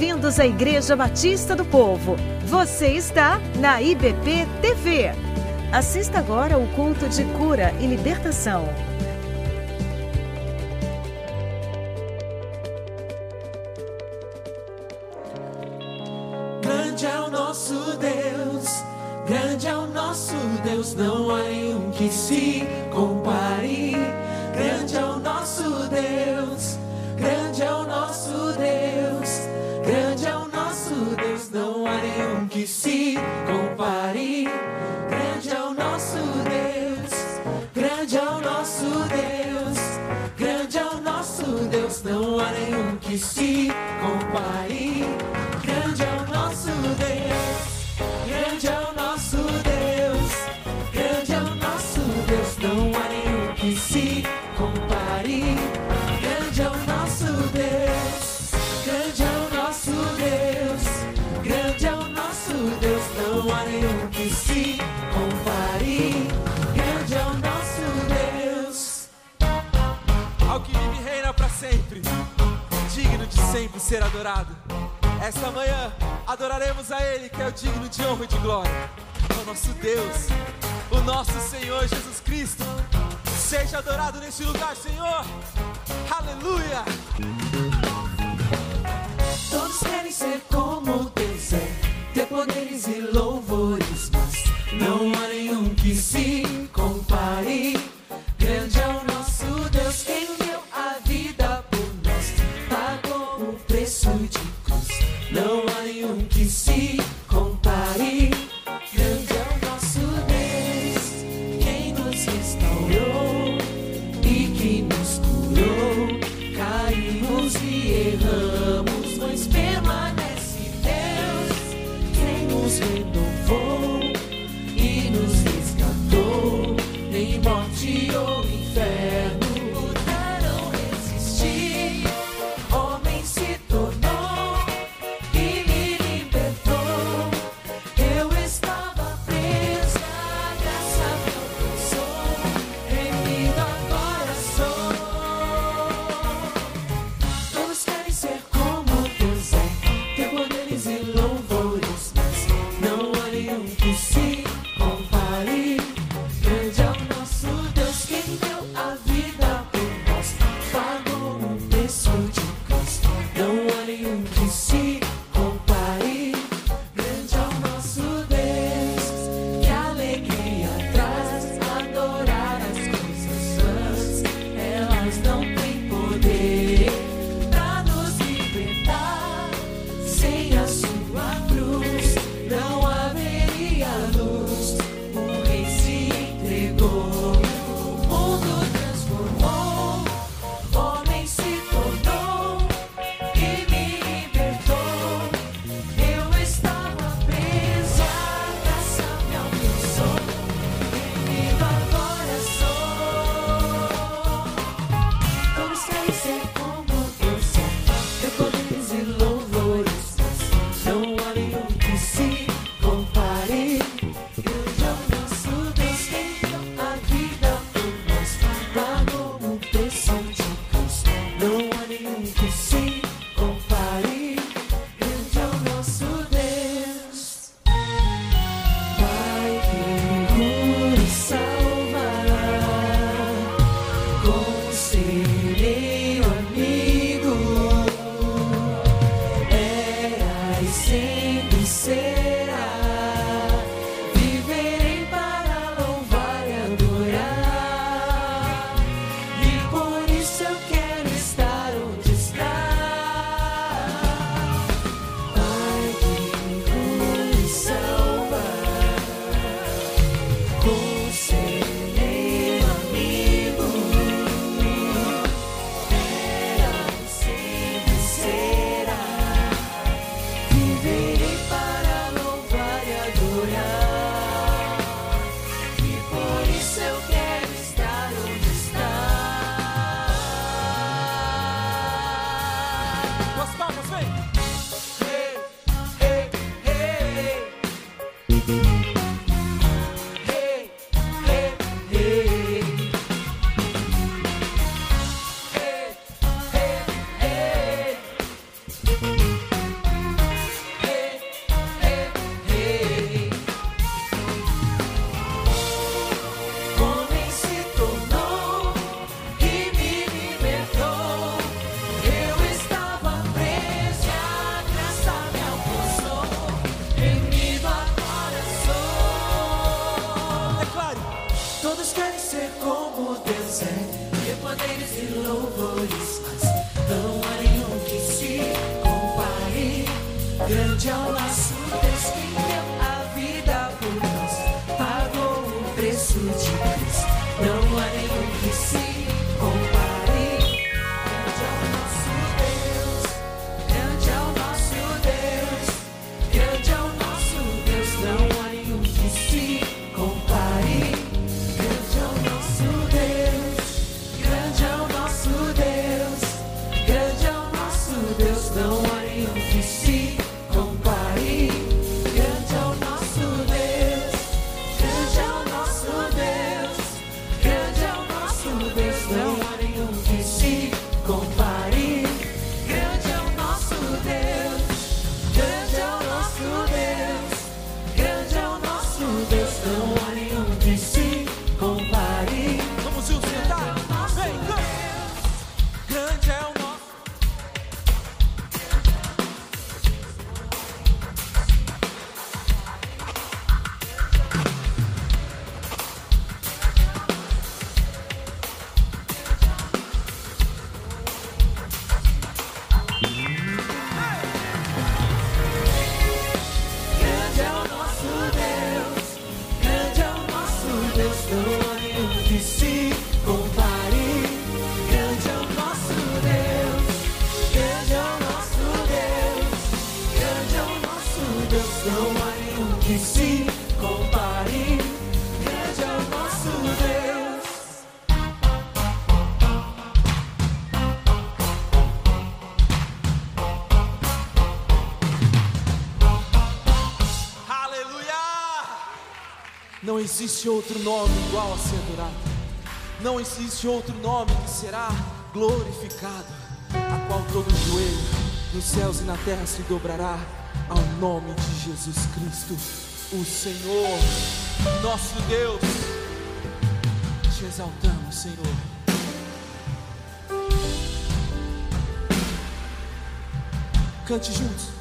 Bem-vindos à Igreja Batista do Povo. Você está na IBP TV. Assista agora o culto de cura e libertação. Grande é o nosso Deus, grande é o nosso Deus, não há um que se compare. see Esta manhã adoraremos a Ele, que é o digno de honra e de glória. É o nosso Deus, o nosso Senhor Jesus Cristo. Seja adorado neste lugar, Senhor. Aleluia. Todos querem ser como Deus é, ter poderes e louvores, mas não há nenhum que se compare. Não existe outro nome igual a ser adorado. Não existe outro nome que será glorificado, a qual todo joelho nos céus e na terra se dobrará ao nome de Jesus Cristo, o Senhor, nosso Deus. Te exaltamos, Senhor. Cante juntos.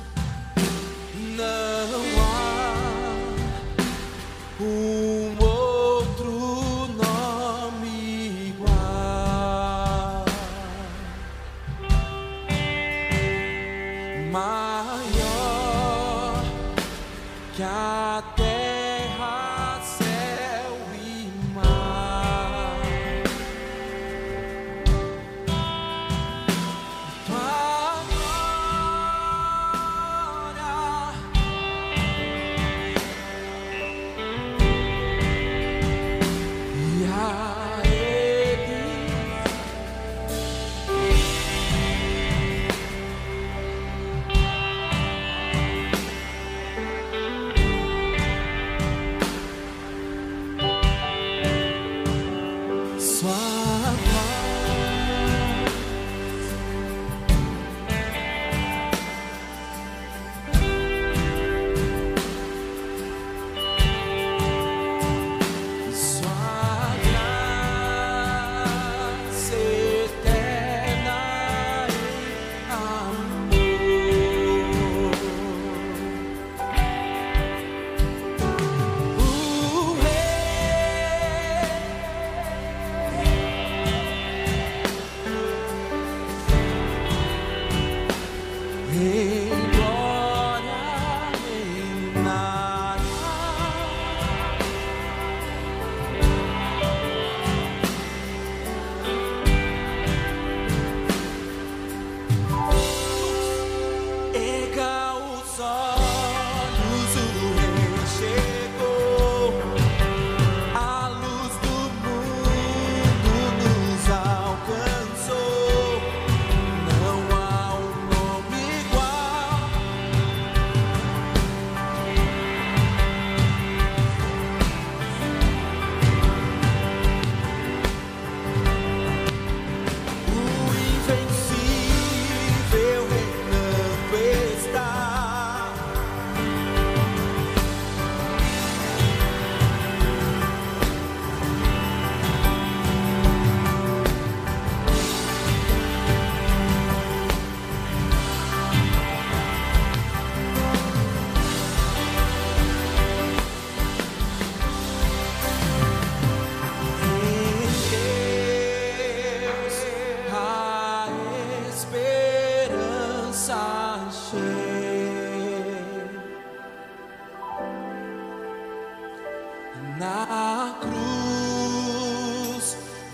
Na cruz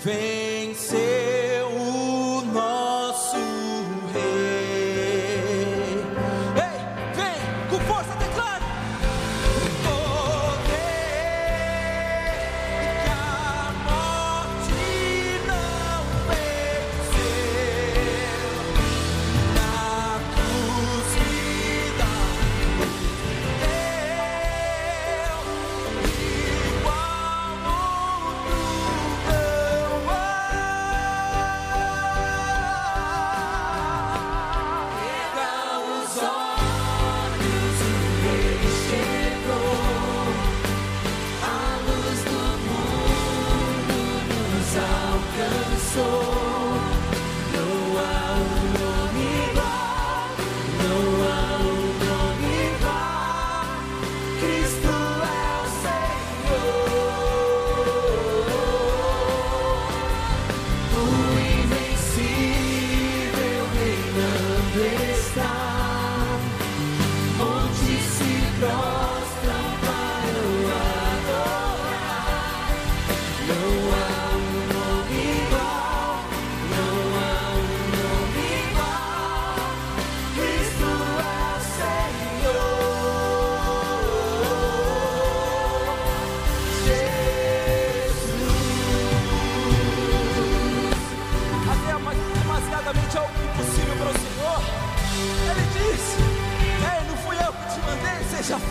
venceu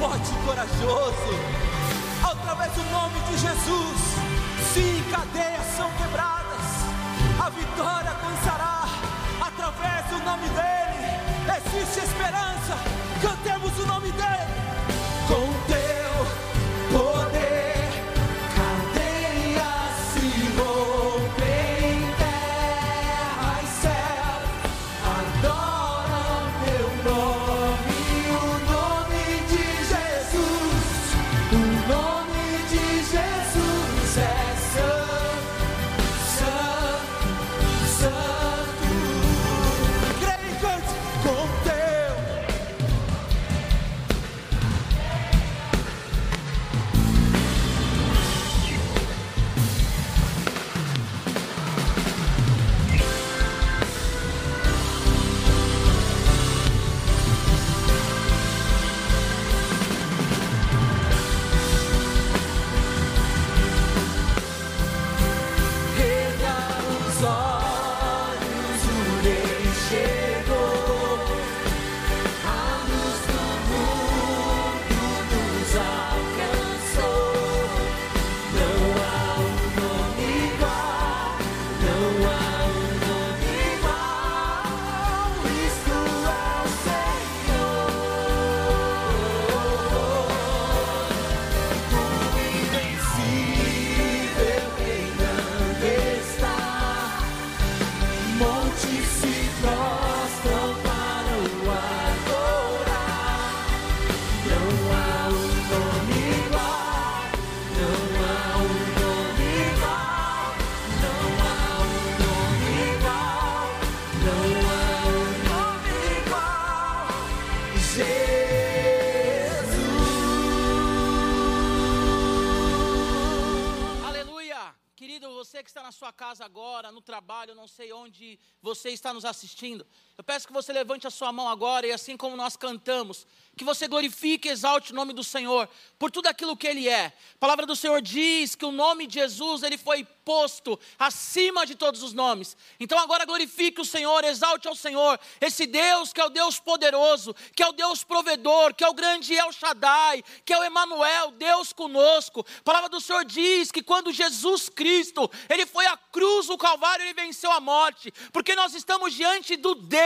forte e corajoso. Através do nome de Jesus, sim, cadeias são quebradas, a vitória alcançará. Através do nome dele, existe esperança. Cantemos o nome dele. Onde você está nos assistindo, eu peço que você levante a sua mão agora e assim como nós cantamos, que você glorifique e exalte o nome do Senhor por tudo aquilo que Ele é. A palavra do Senhor diz que o nome de Jesus, Ele foi posto acima de todos os nomes. Então agora glorifique o Senhor, exalte ao Senhor, esse Deus que é o Deus poderoso, que é o Deus provedor, que é o grande El Shaddai, que é o Emanuel, Deus conosco. A palavra do Senhor diz que quando Jesus Cristo, ele foi à cruz, o Calvário, ele venceu a morte, porque nós estamos diante do Deus,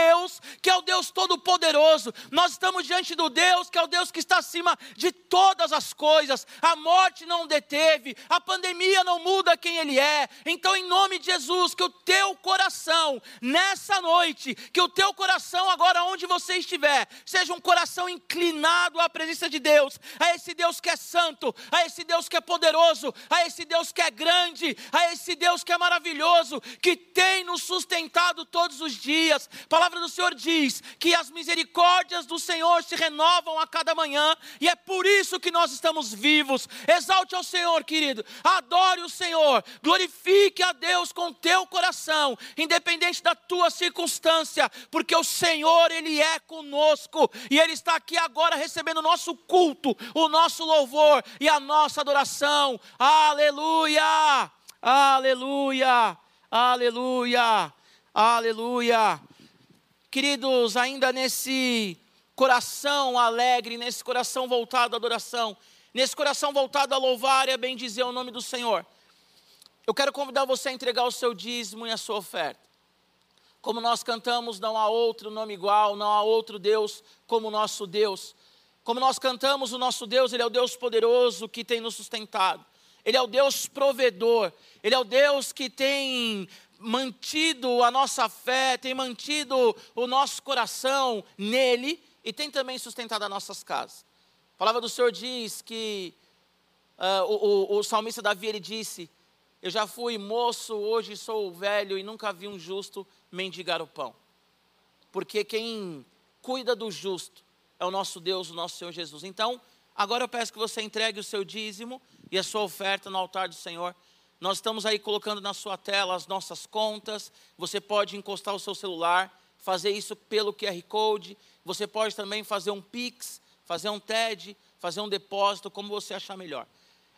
que é o Deus todo-poderoso. Nós estamos diante do Deus, que é o Deus que está acima de todas as coisas. A morte não deteve, a pandemia não muda quem ele é. Então, em nome de Jesus, que o teu coração, nessa noite, que o teu coração, agora onde você estiver, seja um coração inclinado à presença de Deus, a esse Deus que é santo, a esse Deus que é poderoso, a esse Deus que é grande, a esse Deus que é maravilhoso, que tem nos sustentado todos os dias. Palavra palavra do Senhor diz que as misericórdias do Senhor se renovam a cada manhã, e é por isso que nós estamos vivos. Exalte ao Senhor, querido, adore o Senhor, glorifique a Deus com teu coração, independente da tua circunstância, porque o Senhor, Ele é conosco, e Ele está aqui agora recebendo o nosso culto, o nosso louvor e a nossa adoração. Aleluia! Aleluia! Aleluia! Aleluia! Queridos, ainda nesse coração alegre, nesse coração voltado à adoração, nesse coração voltado a louvar e a bendizer o nome do Senhor, eu quero convidar você a entregar o seu dízimo e a sua oferta. Como nós cantamos, não há outro nome igual, não há outro Deus como o nosso Deus. Como nós cantamos, o nosso Deus, Ele é o Deus poderoso que tem nos sustentado. Ele é o Deus provedor. Ele é o Deus que tem mantido a nossa fé, tem mantido o nosso coração nele e tem também sustentado as nossas casas. A palavra do Senhor diz que uh, o, o, o salmista Davi ele disse: Eu já fui moço, hoje sou velho e nunca vi um justo mendigar o pão. Porque quem cuida do justo é o nosso Deus, o nosso Senhor Jesus. Então, agora eu peço que você entregue o seu dízimo e a sua oferta no altar do Senhor. Nós estamos aí colocando na sua tela as nossas contas. Você pode encostar o seu celular, fazer isso pelo QR Code. Você pode também fazer um Pix, fazer um TED, fazer um depósito, como você achar melhor.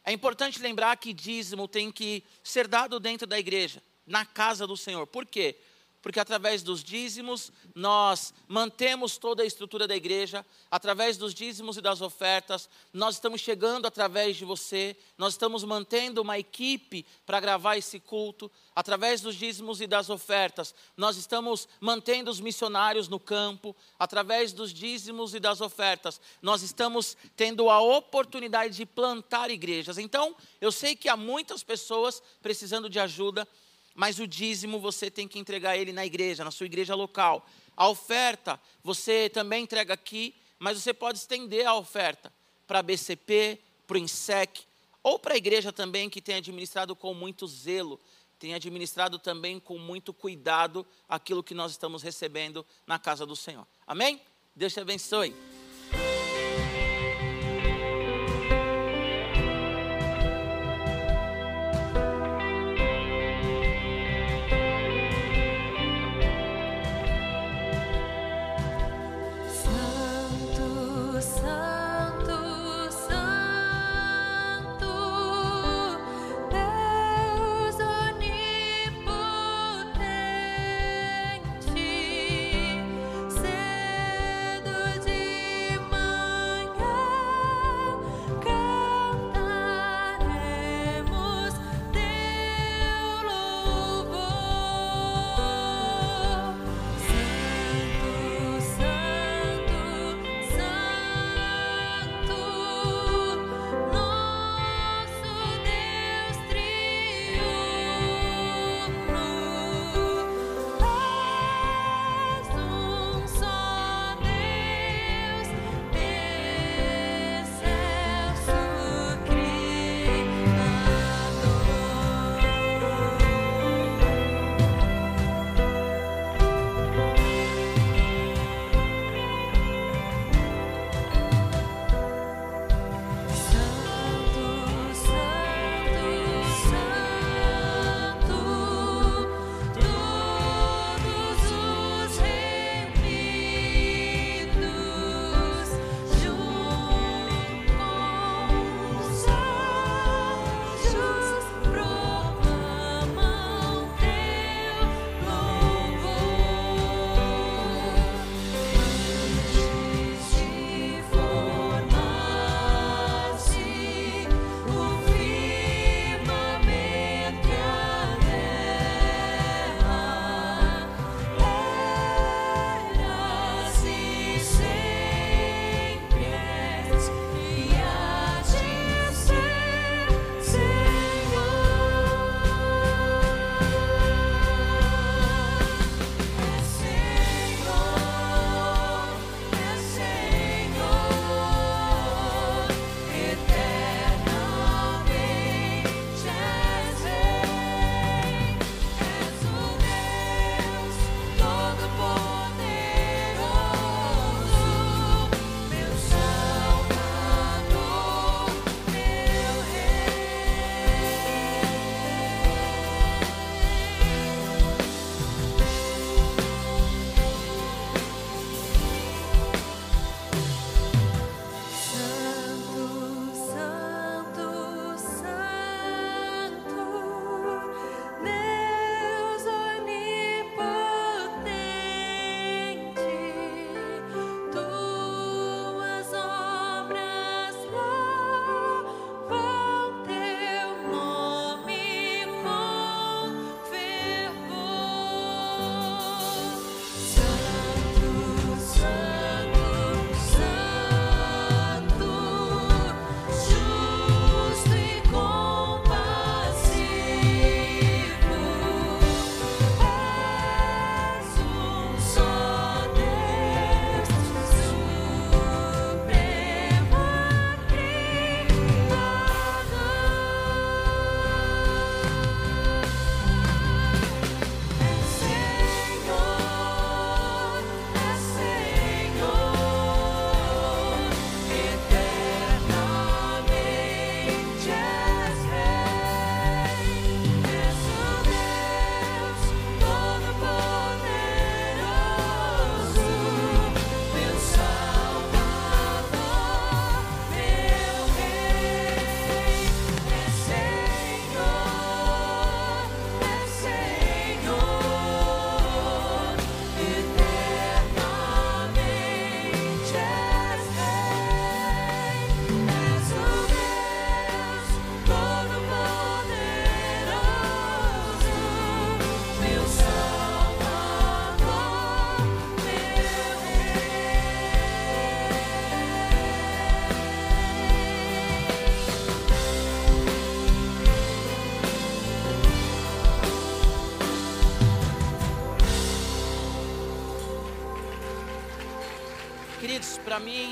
É importante lembrar que dízimo tem que ser dado dentro da igreja, na casa do Senhor. Por quê? Porque através dos dízimos nós mantemos toda a estrutura da igreja, através dos dízimos e das ofertas, nós estamos chegando através de você, nós estamos mantendo uma equipe para gravar esse culto, através dos dízimos e das ofertas, nós estamos mantendo os missionários no campo, através dos dízimos e das ofertas, nós estamos tendo a oportunidade de plantar igrejas. Então, eu sei que há muitas pessoas precisando de ajuda, mas o dízimo você tem que entregar ele na igreja, na sua igreja local. A oferta você também entrega aqui, mas você pode estender a oferta para a BCP, para o INSEC, ou para a igreja também que tem administrado com muito zelo, tem administrado também com muito cuidado aquilo que nós estamos recebendo na casa do Senhor. Amém? Deus te abençoe.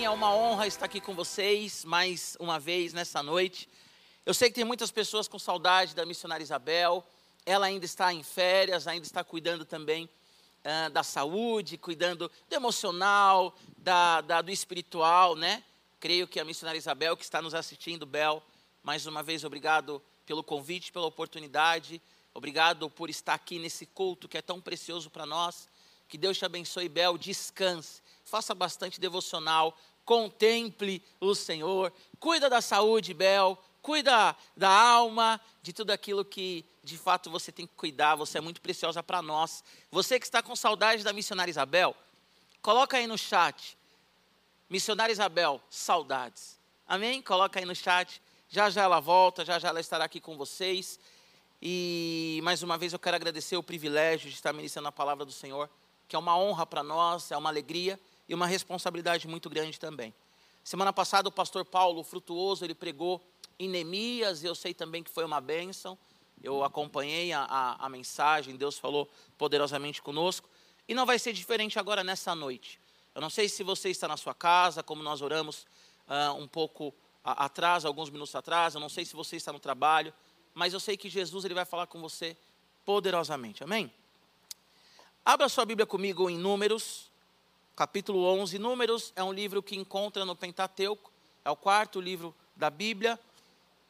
É uma honra estar aqui com vocês mais uma vez nessa noite. Eu sei que tem muitas pessoas com saudade da missionária Isabel. Ela ainda está em férias, ainda está cuidando também ah, da saúde, cuidando do emocional, da, da- do espiritual, né? Creio que a missionária Isabel, que está nos assistindo, Bel, mais uma vez, obrigado pelo convite, pela oportunidade. Obrigado por estar aqui nesse culto que é tão precioso para nós. Que Deus te abençoe, Bel. Descanse, faça bastante devocional, contemple o Senhor. Cuida da saúde, Bel. Cuida da alma, de tudo aquilo que de fato você tem que cuidar. Você é muito preciosa para nós. Você que está com saudade da missionária Isabel, coloca aí no chat. Missionária Isabel, saudades. Amém? Coloca aí no chat. Já já ela volta, já já ela estará aqui com vocês. E mais uma vez eu quero agradecer o privilégio de estar ministrando a palavra do Senhor, que é uma honra para nós, é uma alegria e uma responsabilidade muito grande também. Semana passada o pastor Paulo Frutuoso, ele pregou em Neemias, eu sei também que foi uma bênção. Eu acompanhei a, a, a mensagem, Deus falou poderosamente conosco. E não vai ser diferente agora nessa noite. Eu não sei se você está na sua casa, como nós oramos ah, um pouco a- atrás, alguns minutos atrás. Eu não sei se você está no trabalho, mas eu sei que Jesus ele vai falar com você poderosamente. Amém? Abra sua Bíblia comigo em Números, capítulo 11. Números é um livro que encontra no Pentateuco, é o quarto livro da Bíblia.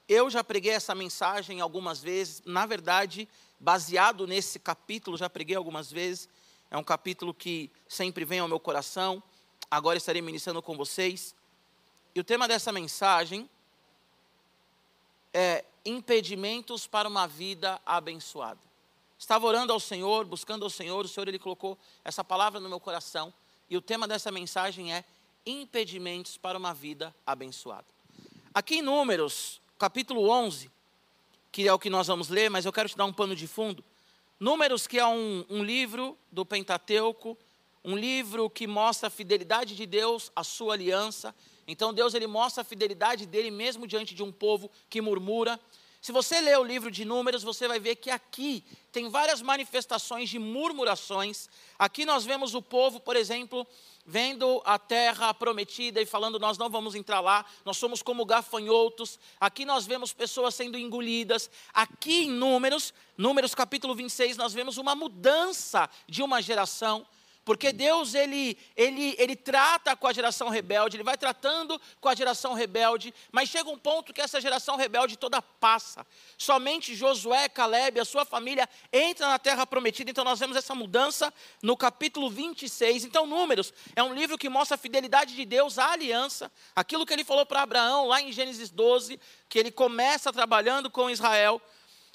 Eu já preguei essa mensagem algumas vezes, na verdade, baseado nesse capítulo, já preguei algumas vezes. É um capítulo que sempre vem ao meu coração. Agora estarei ministrando com vocês. E o tema dessa mensagem é impedimentos para uma vida abençoada. Estava orando ao Senhor, buscando ao Senhor, o Senhor ele colocou essa palavra no meu coração, e o tema dessa mensagem é impedimentos para uma vida abençoada. Aqui em Números, capítulo 11, que é o que nós vamos ler, mas eu quero te dar um pano de fundo. Números, que é um, um livro do Pentateuco, um livro que mostra a fidelidade de Deus, a sua aliança. Então Deus ele mostra a fidelidade dele mesmo diante de um povo que murmura. Se você ler o livro de Números, você vai ver que aqui tem várias manifestações de murmurações. Aqui nós vemos o povo, por exemplo, vendo a terra prometida e falando: Nós não vamos entrar lá, nós somos como gafanhotos. Aqui nós vemos pessoas sendo engolidas. Aqui em Números, Números capítulo 26, nós vemos uma mudança de uma geração. Porque Deus, ele, ele, ele trata com a geração rebelde, ele vai tratando com a geração rebelde, mas chega um ponto que essa geração rebelde toda passa. Somente Josué, Caleb, a sua família entra na terra prometida. Então nós vemos essa mudança no capítulo 26. Então, Números é um livro que mostra a fidelidade de Deus à aliança, aquilo que ele falou para Abraão lá em Gênesis 12, que ele começa trabalhando com Israel.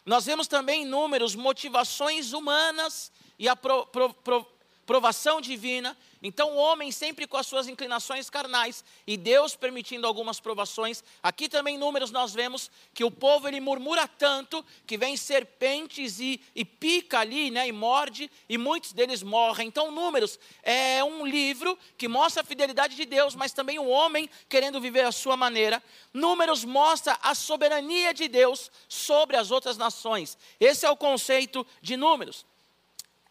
Nós vemos também em Números motivações humanas e a pro- pro- pro- provação divina. Então, o homem sempre com as suas inclinações carnais e Deus permitindo algumas provações. Aqui também em Números nós vemos que o povo ele murmura tanto que vem serpentes e, e pica ali, né, e morde e muitos deles morrem. Então, Números é um livro que mostra a fidelidade de Deus, mas também o homem querendo viver a sua maneira. Números mostra a soberania de Deus sobre as outras nações. Esse é o conceito de Números.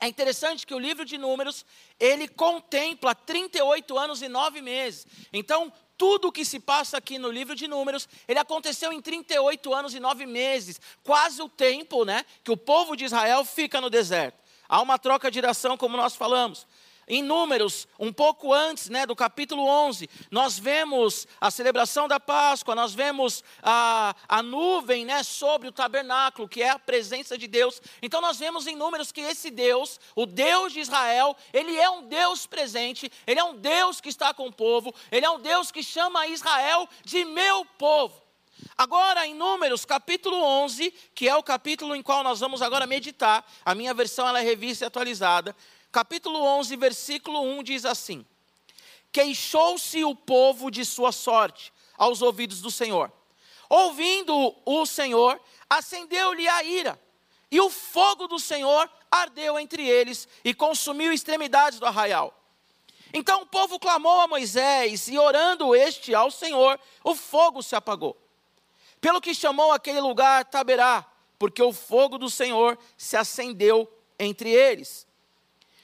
É interessante que o livro de Números, ele contempla 38 anos e 9 meses. Então, tudo o que se passa aqui no livro de Números, ele aconteceu em 38 anos e 9 meses, quase o tempo, né, que o povo de Israel fica no deserto. Há uma troca de geração, como nós falamos. Em Números, um pouco antes né, do capítulo 11, nós vemos a celebração da Páscoa, nós vemos a, a nuvem né, sobre o tabernáculo, que é a presença de Deus. Então, nós vemos em Números que esse Deus, o Deus de Israel, ele é um Deus presente, ele é um Deus que está com o povo, ele é um Deus que chama Israel de meu povo. Agora, em Números, capítulo 11, que é o capítulo em qual nós vamos agora meditar, a minha versão ela é revista e atualizada. Capítulo 11, versículo 1 diz assim: Queixou-se o povo de sua sorte aos ouvidos do Senhor. Ouvindo o Senhor, acendeu-lhe a ira, e o fogo do Senhor ardeu entre eles e consumiu extremidades do arraial. Então o povo clamou a Moisés, e orando este ao Senhor, o fogo se apagou. Pelo que chamou aquele lugar Taberá, porque o fogo do Senhor se acendeu entre eles.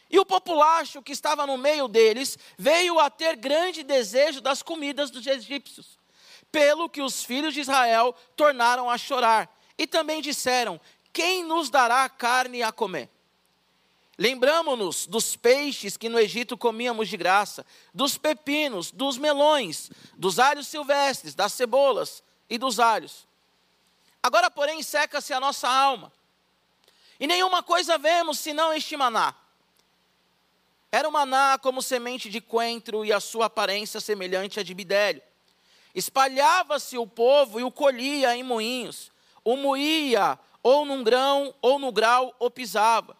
E o populacho que estava no meio deles veio a ter grande desejo das comidas dos egípcios, pelo que os filhos de Israel tornaram a chorar. E também disseram: Quem nos dará carne a comer? Lembramos-nos dos peixes que no Egito comíamos de graça, dos pepinos, dos melões, dos alhos silvestres, das cebolas e dos alhos. Agora, porém, seca-se a nossa alma, e nenhuma coisa vemos senão este maná. Era o maná como semente de coentro e a sua aparência semelhante à de bidélio. Espalhava-se o povo e o colhia em moinhos, o moía ou num grão ou no grau o pisava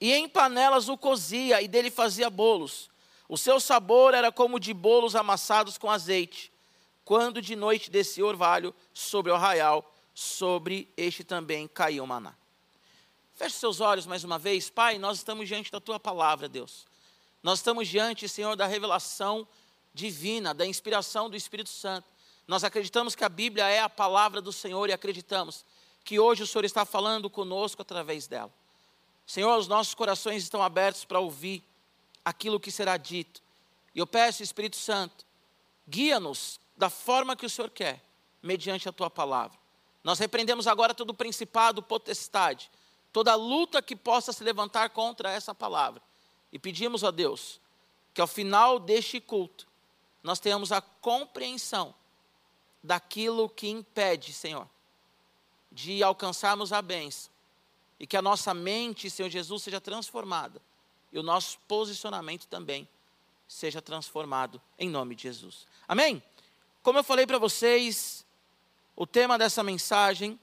e em panelas o cozia e dele fazia bolos. O seu sabor era como de bolos amassados com azeite. Quando de noite descia orvalho sobre o arraial, sobre este também caiu maná. Feche seus olhos mais uma vez, Pai. Nós estamos diante da tua palavra, Deus. Nós estamos diante, Senhor, da revelação divina, da inspiração do Espírito Santo. Nós acreditamos que a Bíblia é a palavra do Senhor e acreditamos que hoje o Senhor está falando conosco através dela. Senhor, os nossos corações estão abertos para ouvir aquilo que será dito. E eu peço, Espírito Santo, guia-nos da forma que o Senhor quer, mediante a tua palavra. Nós repreendemos agora todo o principado, potestade, toda luta que possa se levantar contra essa palavra. E pedimos a Deus que ao final deste culto nós tenhamos a compreensão daquilo que impede, Senhor, de alcançarmos a bênção e que a nossa mente, Senhor Jesus, seja transformada e o nosso posicionamento também seja transformado em nome de Jesus. Amém? Como eu falei para vocês, o tema dessa mensagem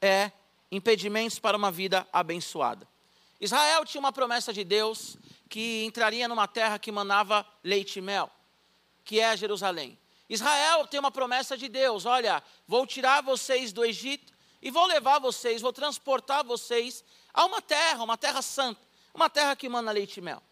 é impedimentos para uma vida abençoada. Israel tinha uma promessa de Deus que entraria numa terra que manava leite e mel, que é Jerusalém. Israel tem uma promessa de Deus: olha, vou tirar vocês do Egito e vou levar vocês, vou transportar vocês a uma terra, uma terra santa, uma terra que manda leite e mel.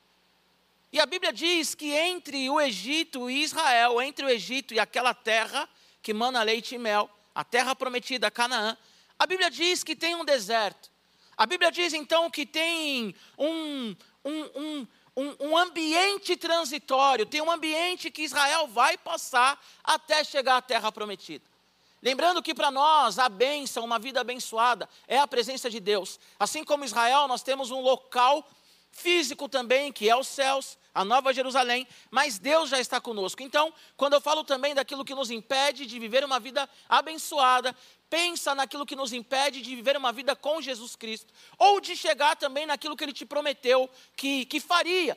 E a Bíblia diz que entre o Egito e Israel, entre o Egito e aquela terra que manda leite e mel, a terra prometida, Canaã, a Bíblia diz que tem um deserto. A Bíblia diz então que tem um, um, um, um, ambiente transitório, tem um ambiente que Israel vai passar até chegar à terra prometida. Lembrando que para nós a bênção, uma vida abençoada, é a presença de Deus. Assim como Israel, nós temos um local físico também, que é os céus, a Nova Jerusalém, mas Deus já está conosco. Então, quando eu falo também daquilo que nos impede de viver uma vida abençoada, pensa naquilo que nos impede de viver uma vida com Jesus Cristo, ou de chegar também naquilo que Ele te prometeu que, que faria.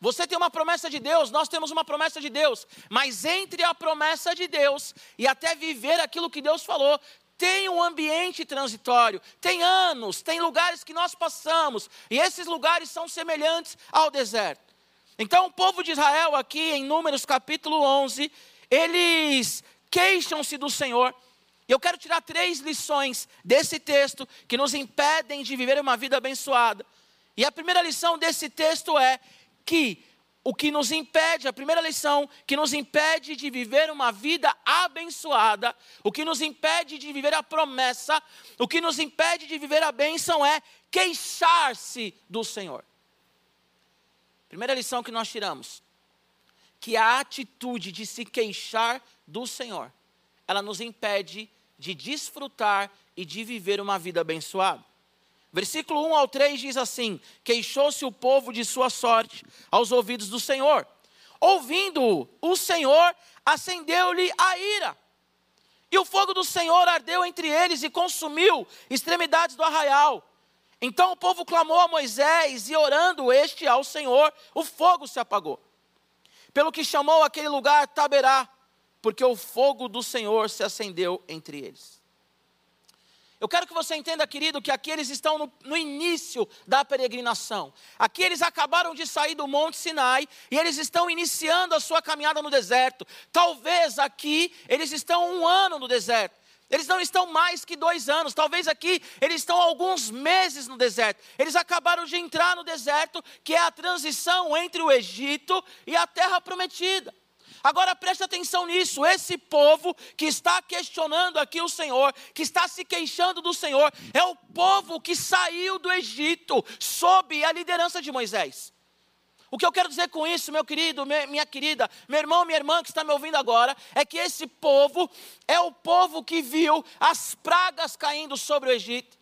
Você tem uma promessa de Deus, nós temos uma promessa de Deus, mas entre a promessa de Deus e até viver aquilo que Deus falou, tem um ambiente transitório, tem anos, tem lugares que nós passamos, e esses lugares são semelhantes ao deserto. Então, o povo de Israel, aqui em Números capítulo 11, eles queixam-se do Senhor. E eu quero tirar três lições desse texto que nos impedem de viver uma vida abençoada. E a primeira lição desse texto é que o que nos impede, a primeira lição, que nos impede de viver uma vida abençoada, o que nos impede de viver a promessa, o que nos impede de viver a bênção é queixar-se do Senhor. Primeira lição que nós tiramos, que a atitude de se queixar do Senhor, ela nos impede de desfrutar e de viver uma vida abençoada. Versículo 1 ao 3 diz assim: Queixou-se o povo de sua sorte aos ouvidos do Senhor. Ouvindo-o, o Senhor acendeu-lhe a ira. E o fogo do Senhor ardeu entre eles e consumiu extremidades do arraial. Então o povo clamou a Moisés, e orando este ao Senhor, o fogo se apagou. Pelo que chamou aquele lugar Taberá, porque o fogo do Senhor se acendeu entre eles. Eu quero que você entenda, querido, que aqui eles estão no, no, início da peregrinação. Aqui eles acabaram de sair do Monte Sinai e eles estão iniciando a sua caminhada no deserto. Talvez aqui eles estão um ano no deserto. Eles não estão mais que dois anos, talvez aqui eles estão alguns meses no deserto. Eles acabaram de entrar no deserto, que é a transição entre o Egito e a terra prometida. Agora preste atenção nisso: esse povo que está questionando aqui o Senhor, que está se queixando do Senhor, é o povo que saiu do Egito sob a liderança de Moisés. O que eu quero dizer com isso, meu querido, minha querida, meu irmão, minha irmã que está me ouvindo agora, é que esse povo é o povo que viu as pragas caindo sobre o Egito.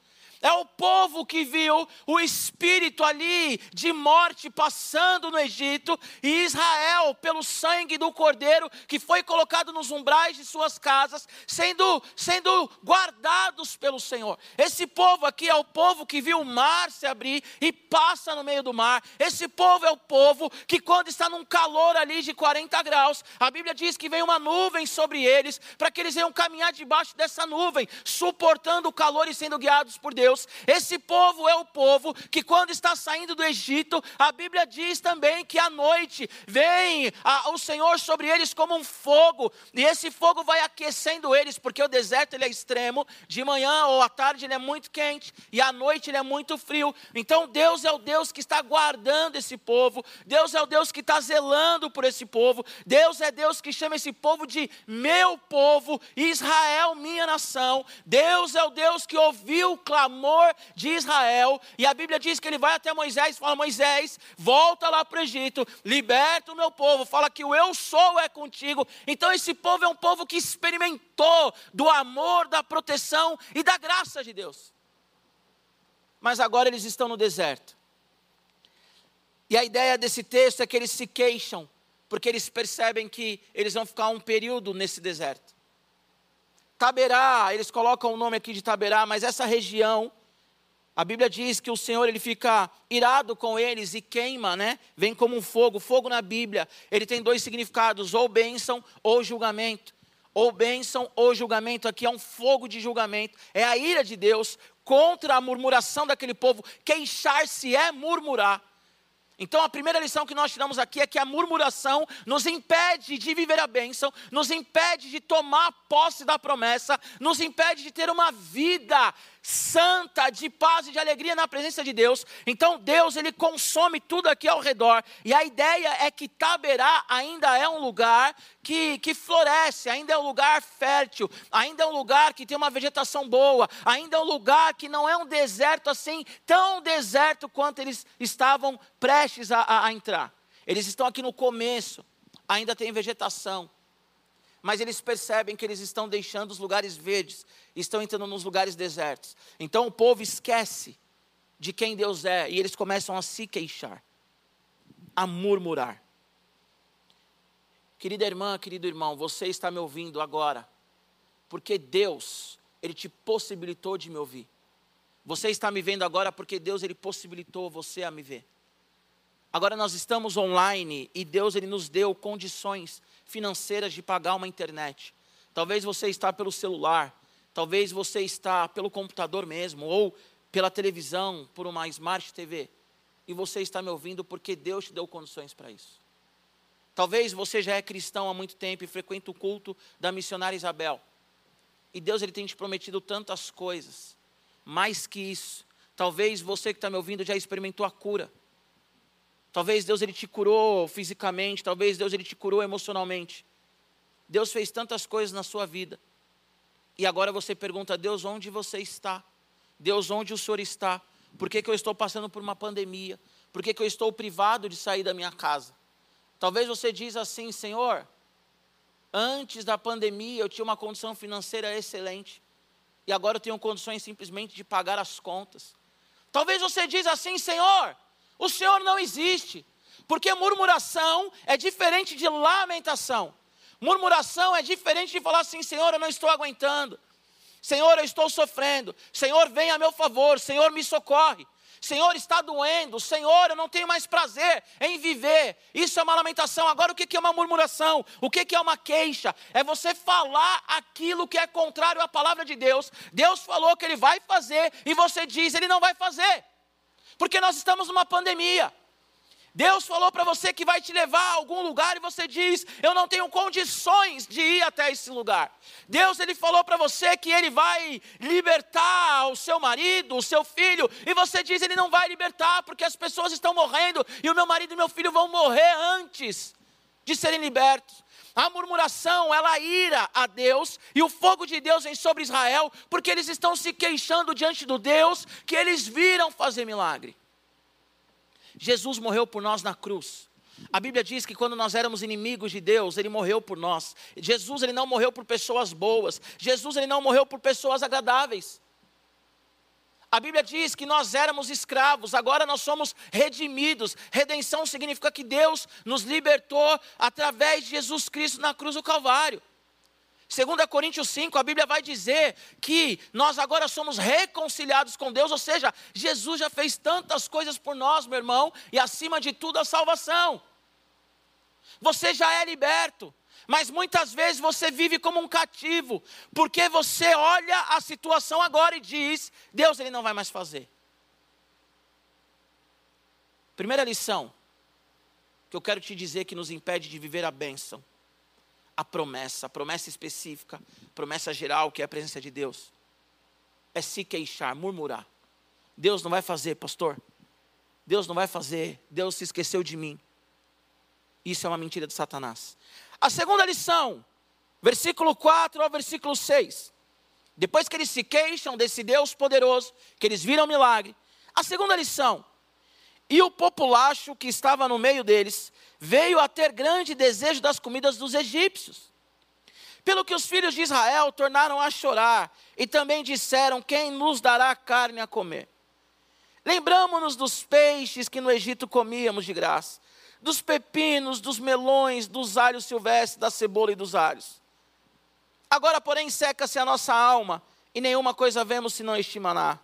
É o povo que viu o espírito ali de morte passando no Egito e Israel, pelo sangue do cordeiro que foi colocado nos umbrais de suas casas, sendo, sendo guardados pelo Senhor. Esse povo aqui é o povo que viu o mar se abrir e passa no meio do mar. Esse povo é o povo que, quando está num calor ali de 40 graus, a Bíblia diz que vem uma nuvem sobre eles para que eles venham caminhar debaixo dessa nuvem, suportando o calor e sendo guiados por Deus. Deus. Esse povo é o povo que, quando está saindo do Egito, a Bíblia diz também que à noite vem a, o Senhor sobre eles como um fogo, e esse fogo vai aquecendo eles, porque o deserto ele é extremo, de manhã ou à tarde ele é muito quente, e à noite ele é muito frio. Então Deus é o Deus que está guardando esse povo, Deus é o Deus que está zelando por esse povo, Deus é Deus que chama esse povo de meu povo, Israel, minha nação. Deus é o Deus que ouviu o clamor clamor de Israel, e a Bíblia diz que ele vai até Moisés e fala: Moisés, volta lá para o Egito, liberta o meu povo, fala que o eu sou é contigo. Então, esse povo é um povo que experimentou do amor, da proteção e da graça de Deus. Mas agora eles estão no deserto. E a ideia desse texto é que eles se queixam, porque eles percebem que eles vão ficar um período nesse deserto. Taberá, eles colocam o nome aqui de Taberá, mas essa região, a Bíblia diz que o Senhor ele fica irado com eles e queima, né? Vem como um fogo. Fogo na Bíblia, ele tem dois significados, ou bênção ou julgamento. Ou bênção ou julgamento, aqui é um fogo de julgamento. É a ira de Deus contra a murmuração daquele povo. Queixar-se é murmurar. Então a primeira lição que nós tiramos aqui é que a murmuração nos impede de viver a bênção, nos impede de tomar posse da promessa, nos impede de ter uma vida santa, de paz e de alegria na presença de Deus. Então Deus ele consome tudo aqui ao redor. E a ideia é que Taberá ainda é um lugar que, que floresce, ainda é um lugar fértil, ainda é um lugar que tem uma vegetação boa, ainda é um lugar que não é um deserto assim, tão deserto quanto eles estavam prestes a, a, a entrar. Eles estão aqui no começo, ainda tem vegetação mas eles percebem que eles estão deixando os lugares verdes, estão entrando nos lugares desertos. Então o povo esquece de quem Deus é e eles começam a se queixar, a murmurar. Querida irmã, querido irmão, você está me ouvindo agora, porque Deus, Ele te possibilitou de me ouvir. Você está me vendo agora porque Deus, Ele possibilitou você a me ver. Agora nós estamos online e Deus, Ele nos deu condições financeiras de pagar uma internet. Talvez você está pelo celular, talvez você está pelo computador mesmo, ou pela televisão, por uma Smart TV. E você está me ouvindo porque Deus te deu condições para isso. Talvez você já é cristão há muito tempo e frequenta o culto da missionária Isabel. E Deus ele tem te prometido tantas coisas. Mais que isso, talvez você que está me ouvindo já experimentou a cura Talvez Deus ele te curou fisicamente, talvez Deus ele te curou emocionalmente. Deus fez tantas coisas na sua vida. E agora você pergunta a Deus onde você está? Deus, onde o Senhor está? Por que, que eu estou passando por uma pandemia? Por que, que eu estou privado de sair da minha casa? Talvez você diz assim, Senhor, antes da pandemia eu tinha uma condição financeira excelente. E agora eu tenho condições simplesmente de pagar as contas. Talvez você diz assim, Senhor, o Senhor não existe. Porque murmuração é diferente de lamentação. Murmuração é diferente de falar assim: Senhor, eu não estou aguentando. Senhor, eu estou sofrendo. Senhor, vem a meu favor. Senhor, me socorre. Senhor, está doendo. Senhor, eu não tenho mais prazer em viver. Isso é uma lamentação. Agora, o que é uma murmuração? O que é uma queixa? É você falar aquilo que é contrário à palavra de Deus. Deus falou que Ele vai fazer e você diz, Ele não vai fazer. Porque nós estamos numa pandemia. Deus falou para você que vai te levar a algum lugar e você diz: "Eu não tenho condições de ir até esse lugar". Deus ele falou para você que ele vai libertar o seu marido, o seu filho, e você diz: "Ele não vai libertar porque as pessoas estão morrendo e o meu marido e meu filho vão morrer antes de serem libertos". A murmuração, ela ira a Deus, e o fogo de Deus vem sobre Israel, porque eles estão se queixando diante do Deus que eles viram fazer milagre. Jesus morreu por nós na cruz. A Bíblia diz que quando nós éramos inimigos de Deus, ele morreu por nós. Jesus ele não morreu por pessoas boas. Jesus ele não morreu por pessoas agradáveis. A Bíblia diz que nós éramos escravos, agora nós somos redimidos. Redenção significa que Deus nos libertou através de Jesus Cristo na cruz do Calvário. 2 Coríntios 5, a Bíblia vai dizer que nós agora somos reconciliados com Deus, ou seja, Jesus já fez tantas coisas por nós, meu irmão, e acima de tudo a salvação. Você já é liberto, mas muitas vezes você vive como um cativo, porque você olha a situação agora e diz: Deus, Ele não vai mais fazer. Primeira lição que eu quero te dizer que nos impede de viver a bênção a promessa, a promessa específica, promessa geral, que é a presença de Deus. É se queixar, murmurar. Deus não vai fazer, pastor. Deus não vai fazer. Deus se esqueceu de mim. Isso é uma mentira de Satanás. A segunda lição, versículo 4 ao versículo 6. Depois que eles se queixam desse Deus poderoso, que eles viram milagre. A segunda lição, e o populacho que estava no meio deles veio a ter grande desejo das comidas dos egípcios. Pelo que os filhos de Israel tornaram a chorar e também disseram: Quem nos dará carne a comer? Lembramos-nos dos peixes que no Egito comíamos de graça, dos pepinos, dos melões, dos alhos silvestres, da cebola e dos alhos. Agora, porém, seca-se a nossa alma e nenhuma coisa vemos senão este maná.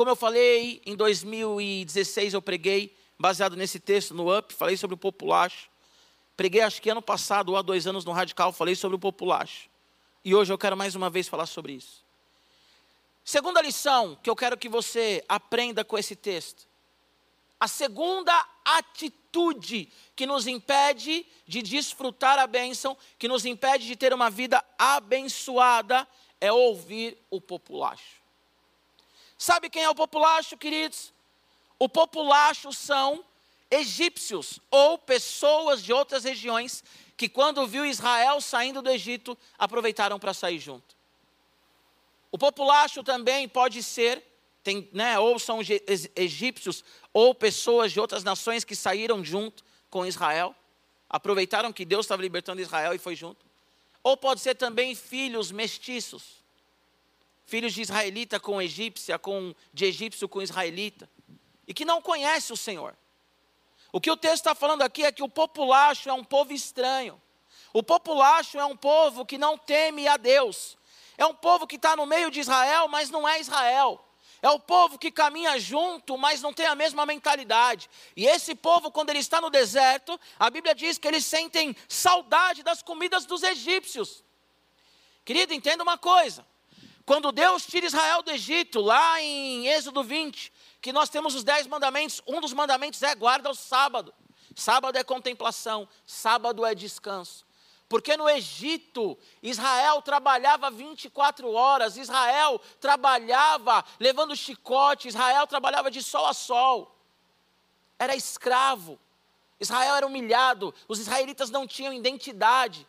Como eu falei, em 2016 eu preguei, baseado nesse texto, no UP, falei sobre o populacho. Preguei acho que ano passado ou há dois anos no Radical, falei sobre o populacho. E hoje eu quero mais uma vez falar sobre isso. Segunda lição que eu quero que você aprenda com esse texto. A segunda atitude que nos impede de desfrutar a bênção, que nos impede de ter uma vida abençoada, é ouvir o populacho. Sabe quem é o populacho, queridos? O populacho são egípcios ou pessoas de outras regiões que, quando viu Israel saindo do Egito, aproveitaram para sair junto. O populacho também pode ser, tem, né, ou são egípcios ou pessoas de outras nações que saíram junto com Israel, aproveitaram que Deus estava libertando Israel e foi junto. Ou pode ser também filhos mestiços filhos de israelita com egípcia, com, de egípcio com israelita, e que não conhece o Senhor. O que o texto está falando aqui é que o populacho é um povo estranho. O populacho é um povo que não teme a Deus. É um povo que está no meio de Israel, mas não é Israel. É o povo que caminha junto, mas não tem a mesma mentalidade. E esse povo, quando ele está no deserto, a Bíblia diz que eles sentem saudade das comidas dos egípcios. Querido, entenda uma coisa: quando Deus tira Israel do Egito, lá em Êxodo 20, que nós temos os dez mandamentos, um dos mandamentos é guarda o sábado. Sábado é contemplação, sábado é descanso. Porque no Egito, Israel trabalhava 24 horas, Israel trabalhava levando chicote, Israel trabalhava de sol a sol. Era escravo. Israel era humilhado, os israelitas não tinham identidade.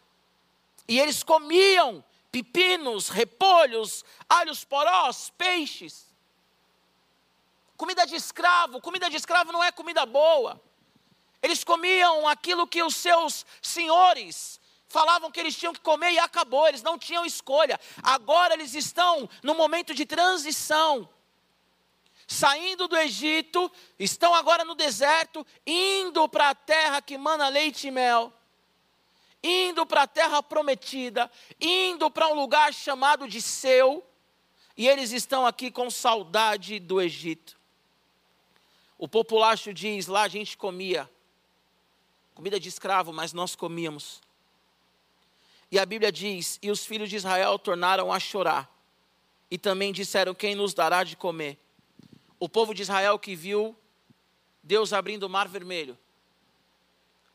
E eles comiam pepinos, repolhos, alhos porós, peixes. Comida de escravo, comida de escravo não é comida boa. Eles comiam aquilo que os seus senhores falavam que eles tinham que comer e acabou, eles não tinham escolha. Agora eles estão no momento de transição. Saindo do Egito, estão agora no deserto, indo para a terra que mana leite e mel indo para a terra prometida, indo para um lugar chamado de seu, e eles estão aqui com saudade do Egito. O populacho diz: lá a gente comia comida de escravo, mas nós comíamos. E a Bíblia diz: e os filhos de Israel tornaram a chorar, e também disseram: quem nos dará de comer? O povo de Israel que viu Deus abrindo o mar vermelho,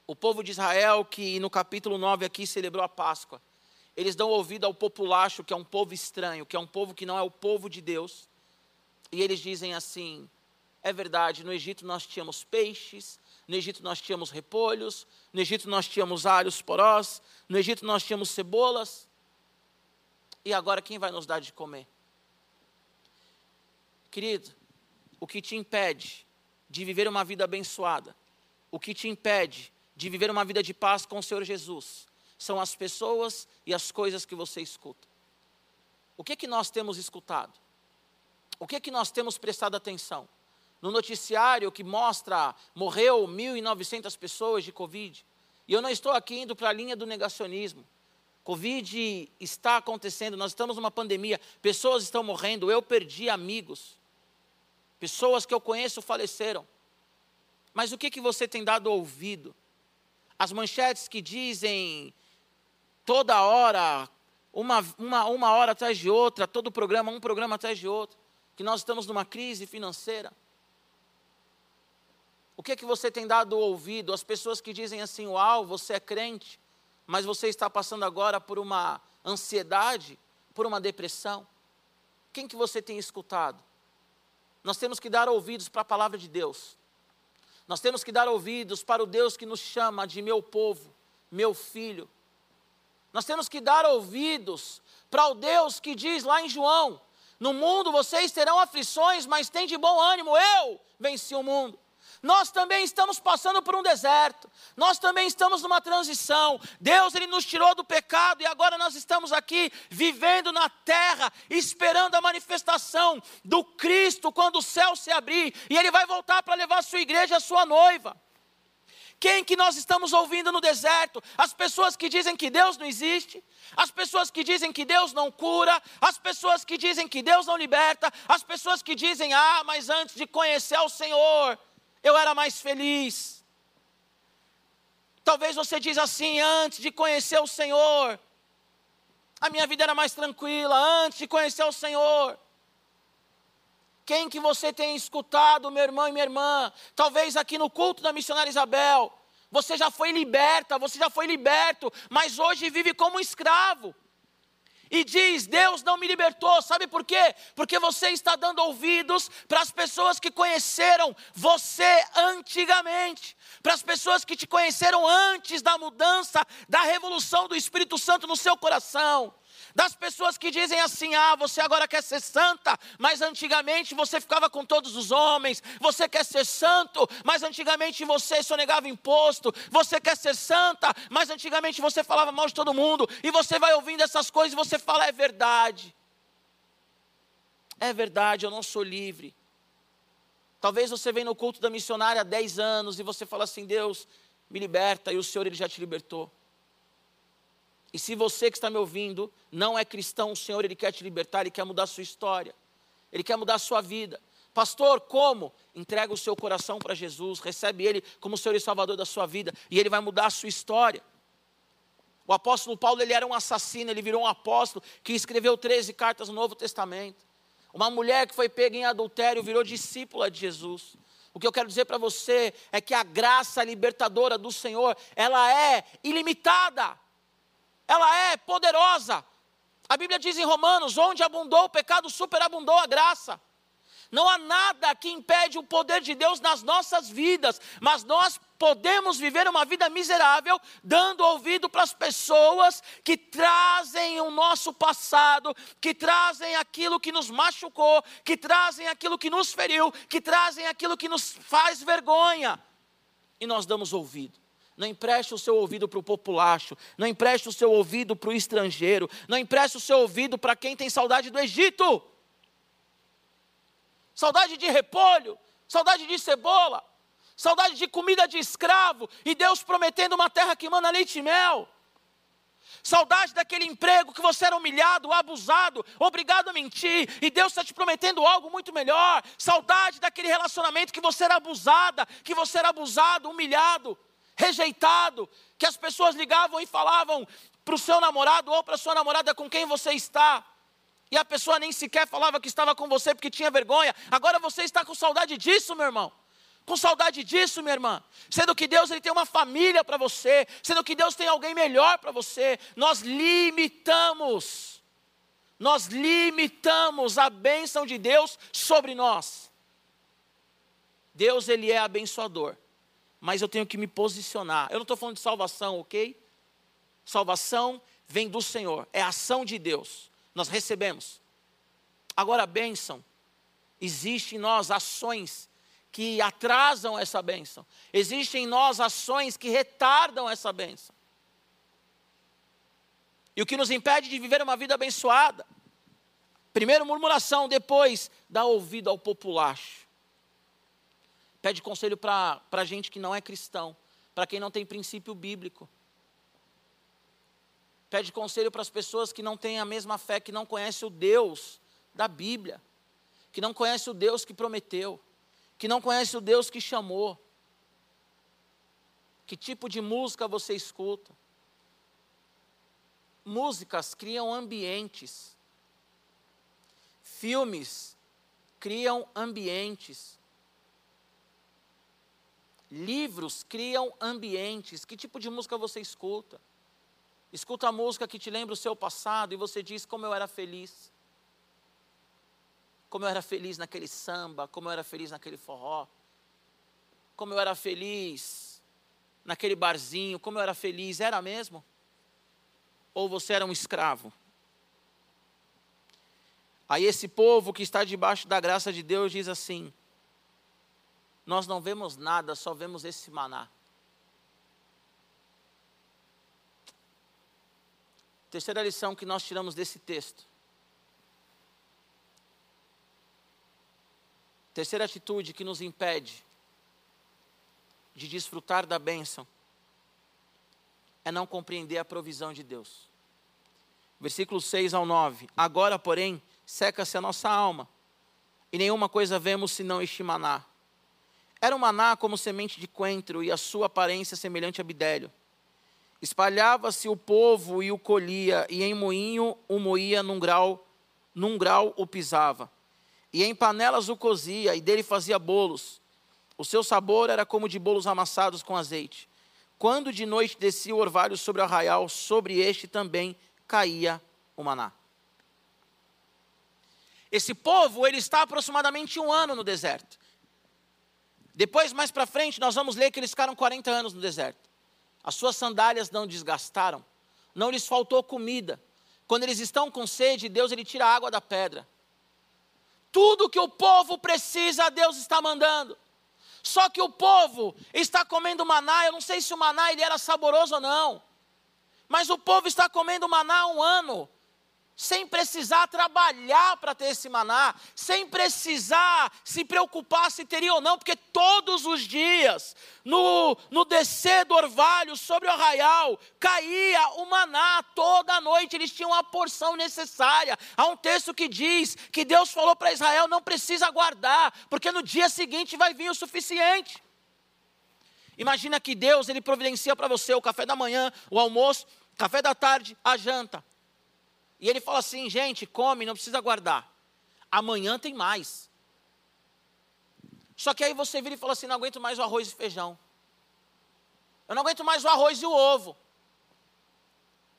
o povo de Israel, que no capítulo 9 aqui celebrou a Páscoa, eles dão ouvido ao populacho, que é um povo estranho, que é um povo que não é o povo de Deus, e eles dizem assim: é verdade, no Egito nós tínhamos peixes, No Egito nós tínhamos repolhos, no Egito nós tínhamos alhos porós, no Egito nós tínhamos cebolas. E agora quem vai nos dar de comer? Querido, o que te impede de viver uma vida abençoada, o que te impede de viver uma vida de paz com o Senhor Jesus, são as pessoas e as coisas que você escuta. O que que nós temos escutado? O que que nós temos prestado atenção? No noticiário que mostra morreu 1.900 pessoas de Covid. E eu não estou aqui indo para a linha do negacionismo. Covid está acontecendo, nós estamos numa pandemia, pessoas estão morrendo, eu perdi amigos. Pessoas que eu conheço faleceram. Mas o que, que você tem dado ouvido? As manchetes que dizem toda hora, uma, uma, uma hora atrás de outra, todo programa, um programa atrás de outro, que nós estamos numa crise financeira. O que é que você tem dado ouvido? As pessoas que dizem assim, uau, você é crente, mas você está passando agora por uma ansiedade, por uma depressão. Quem que você tem escutado? Nós temos que dar ouvidos para a palavra de Deus. Nós temos que dar ouvidos para o Deus que nos chama de meu povo, meu filho. Nós temos que dar ouvidos para o Deus que diz lá em João: No mundo vocês terão aflições, mas tem de bom ânimo, eu venci o mundo. Nós também estamos passando por um deserto. Nós também estamos numa transição. Deus ele nos tirou do pecado e agora nós estamos aqui vivendo na terra, esperando a manifestação do Cristo quando o céu se abrir e ele vai voltar para levar a sua igreja, a sua noiva. Quem que nós estamos ouvindo no deserto? As pessoas que dizem que Deus não existe, as pessoas que dizem que Deus não cura, as pessoas que dizem que Deus não liberta, as pessoas que dizem: "Ah, mas antes de conhecer o Senhor, eu era mais feliz. Talvez você diz assim, antes de conhecer o Senhor, a minha vida era mais tranquila, antes de conhecer o Senhor. Quem que você tem escutado, meu irmão e minha irmã? Talvez aqui no culto da missionária Isabel, você já foi liberta, você já foi liberto, mas hoje vive como escravo e diz: Deus não me libertou. Sabe por quê? Porque você está dando ouvidos para as pessoas que conheceram você antigamente, para as pessoas que te conheceram antes da mudança, da revolução do Espírito Santo no seu coração das pessoas que dizem assim: ah, você agora quer ser santa, mas antigamente você ficava com todos os homens, você quer ser santo, mas antigamente você sonegava imposto, você quer ser santa, mas antigamente você falava mal de todo mundo, e você vai ouvindo essas coisas e você fala: é verdade, é verdade, eu não sou livre. Talvez você venha no culto da missionária há 10 anos e você fala assim: Deus, me liberta, e o Senhor ele já te libertou. E se você que está me ouvindo não é cristão, o Senhor ele quer te libertar, ele quer mudar a sua história. Ele quer mudar a sua vida. Pastor, como? Entrega o seu coração para Jesus, recebe ele como Senhor e Salvador da sua vida e ele vai mudar a sua história. O apóstolo Paulo, ele era um assassino, ele virou um apóstolo que escreveu 13 cartas no Novo Testamento. Uma mulher que foi pega em adultério virou discípula de Jesus. O que eu quero dizer para você é que a graça libertadora do Senhor, ela é ilimitada ela é poderosa. A Bíblia diz em Romanos: onde abundou o pecado, superabundou a graça. Não há nada que impede o poder de Deus nas nossas vidas, mas nós podemos viver uma vida miserável dando ouvido para as pessoas que trazem o nosso passado, que trazem aquilo que nos machucou, que trazem aquilo que nos feriu, que trazem aquilo que nos faz vergonha. E nós damos ouvido. Não empreste o seu ouvido para o populacho, não empreste o seu ouvido para o estrangeiro, não empreste o seu ouvido para quem tem saudade do Egito. Saudade de repolho, saudade de cebola, saudade de comida de escravo e Deus prometendo uma terra que manda leite e mel. Saudade daquele emprego que você era humilhado, abusado, obrigado a mentir, e Deus está te prometendo algo muito melhor. Saudade daquele relacionamento que você era abusada, que você era abusado, humilhado rejeitado, que as pessoas ligavam e falavam para o seu namorado ou para sua namorada com quem você está. E a pessoa nem sequer falava que estava com você porque tinha vergonha. Agora você está com saudade disso, meu irmão. Com saudade disso, minha irmã. Sendo que Deus ele tem uma família para você, sendo que Deus tem alguém melhor para você. Nós limitamos. Nós limitamos a bênção de Deus sobre nós. Deus ele é abençoador mas eu tenho que me posicionar. Eu não estou falando de salvação, ok? Salvação vem do Senhor, é ação de Deus. Nós recebemos. Agora, a bênção, existe em nós ações que atrasam essa bênção. Existem em nós ações que retardam essa bênção. E o que nos impede de viver uma vida abençoada? Primeiro, murmuração, depois, dá ouvido ao populacho. Pede conselho para gente que não é cristão, para quem não tem princípio bíblico. Pede conselho para as pessoas que não têm a mesma fé, que não conhecem o Deus da Bíblia, que não conhecem o Deus que prometeu, que não conhecem o Deus que chamou. Que tipo de música você escuta? Músicas criam ambientes. Filmes criam ambientes. Livros criam ambientes. Que tipo de música você escuta? Escuta a música que te lembra o seu passado e você diz como eu era feliz. Como eu era feliz naquele samba, como eu era feliz naquele forró. Como eu era feliz naquele barzinho, como eu era feliz, era mesmo? Ou você era um escravo? Aí esse povo que está debaixo da graça de Deus diz assim: Nós não vemos nada, só vemos esse maná. Terceira lição que nós tiramos desse texto. Terceira atitude que nos impede de desfrutar da bênção é não compreender a provisão de Deus. Versículos 6 ao 9. Agora, porém, seca-se a nossa alma, e nenhuma coisa vemos senão este maná. Era um maná como semente de coentro, e a sua aparência semelhante a bidélio. Espalhava-se o povo e o colhia, e em moinho o moía num grau, num grau o pisava. E em panelas o cozia, e dele fazia bolos. O seu sabor era como de bolos amassados com azeite. Quando de noite descia o orvalho sobre o arraial, sobre este também caía o maná. Esse povo, ele está aproximadamente um ano no deserto. Depois, mais para frente, nós vamos ler que eles ficaram 40 anos no deserto. As suas sandálias não desgastaram, não lhes faltou comida. Quando eles estão com sede, Deus ele tira a água da pedra. Tudo que o povo precisa, Deus está mandando. Só que o povo está comendo maná, eu não sei se o maná ele era saboroso ou não. Mas o povo está comendo maná há um ano sem precisar trabalhar para ter esse maná, sem precisar se preocupar se teria ou não, porque todos os dias, no, no descer do orvalho sobre o arraial, caía o maná, toda noite eles tinham a porção necessária. Há um texto que diz que Deus falou para Israel: não precisa guardar, porque no dia seguinte vai vir o suficiente. Imagina que Deus ele providencia para você o café da manhã, o almoço, café da tarde, a janta. E ele fala assim: gente, come, não precisa guardar. Amanhã tem mais. Só que aí você vira e fala assim: não aguento mais o arroz e feijão. Eu não aguento mais o arroz e o ovo.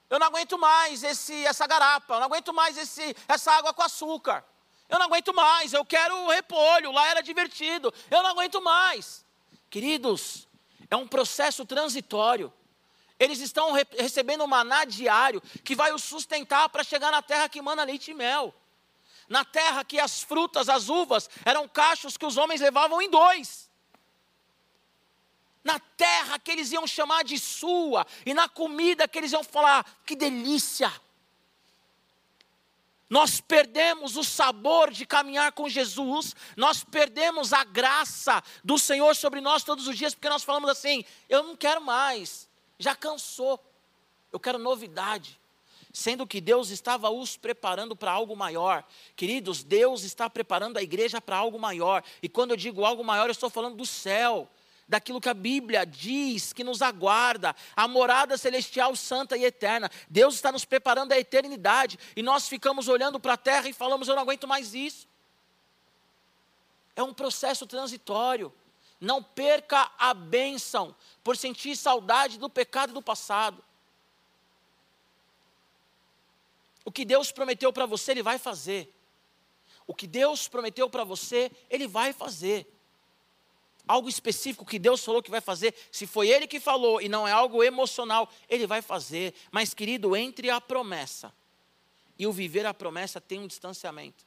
Eu não aguento mais esse, essa garapa. Eu não aguento mais esse, essa água com açúcar. Eu não aguento mais. Eu quero repolho. Lá era divertido. Eu não aguento mais. Queridos, é um processo transitório. Eles estão re recebendo um maná diário que vai os sustentar para chegar na terra que manda leite e mel. Na terra que as frutas, as uvas, eram cachos que os homens levavam em dois. Na terra que eles iam chamar de sua, e na comida que eles iam falar, que delícia. Nós perdemos o sabor de caminhar com Jesus, nós perdemos a graça do Senhor sobre nós todos os dias, porque nós falamos assim: eu não quero mais, já cansou. Eu quero novidade. Sendo que Deus estava os preparando para algo maior. Queridos, Deus está preparando a igreja para algo maior. E quando eu digo algo maior, eu estou falando do céu daquilo que a Bíblia diz que nos aguarda, a morada celestial santa e eterna. Deus está nos preparando a eternidade e nós ficamos olhando para a terra e falamos: eu não aguento mais isso. É um processo transitório. Não perca a bênção por sentir saudade do pecado do passado. O que Deus prometeu para você, Ele vai fazer. O que Deus prometeu para você, Ele vai fazer. algo específico que Deus falou que vai fazer, se foi Ele que falou e não é algo emocional, Ele vai fazer. Mas, querido, entre a promessa e o viver a promessa tem um distanciamento,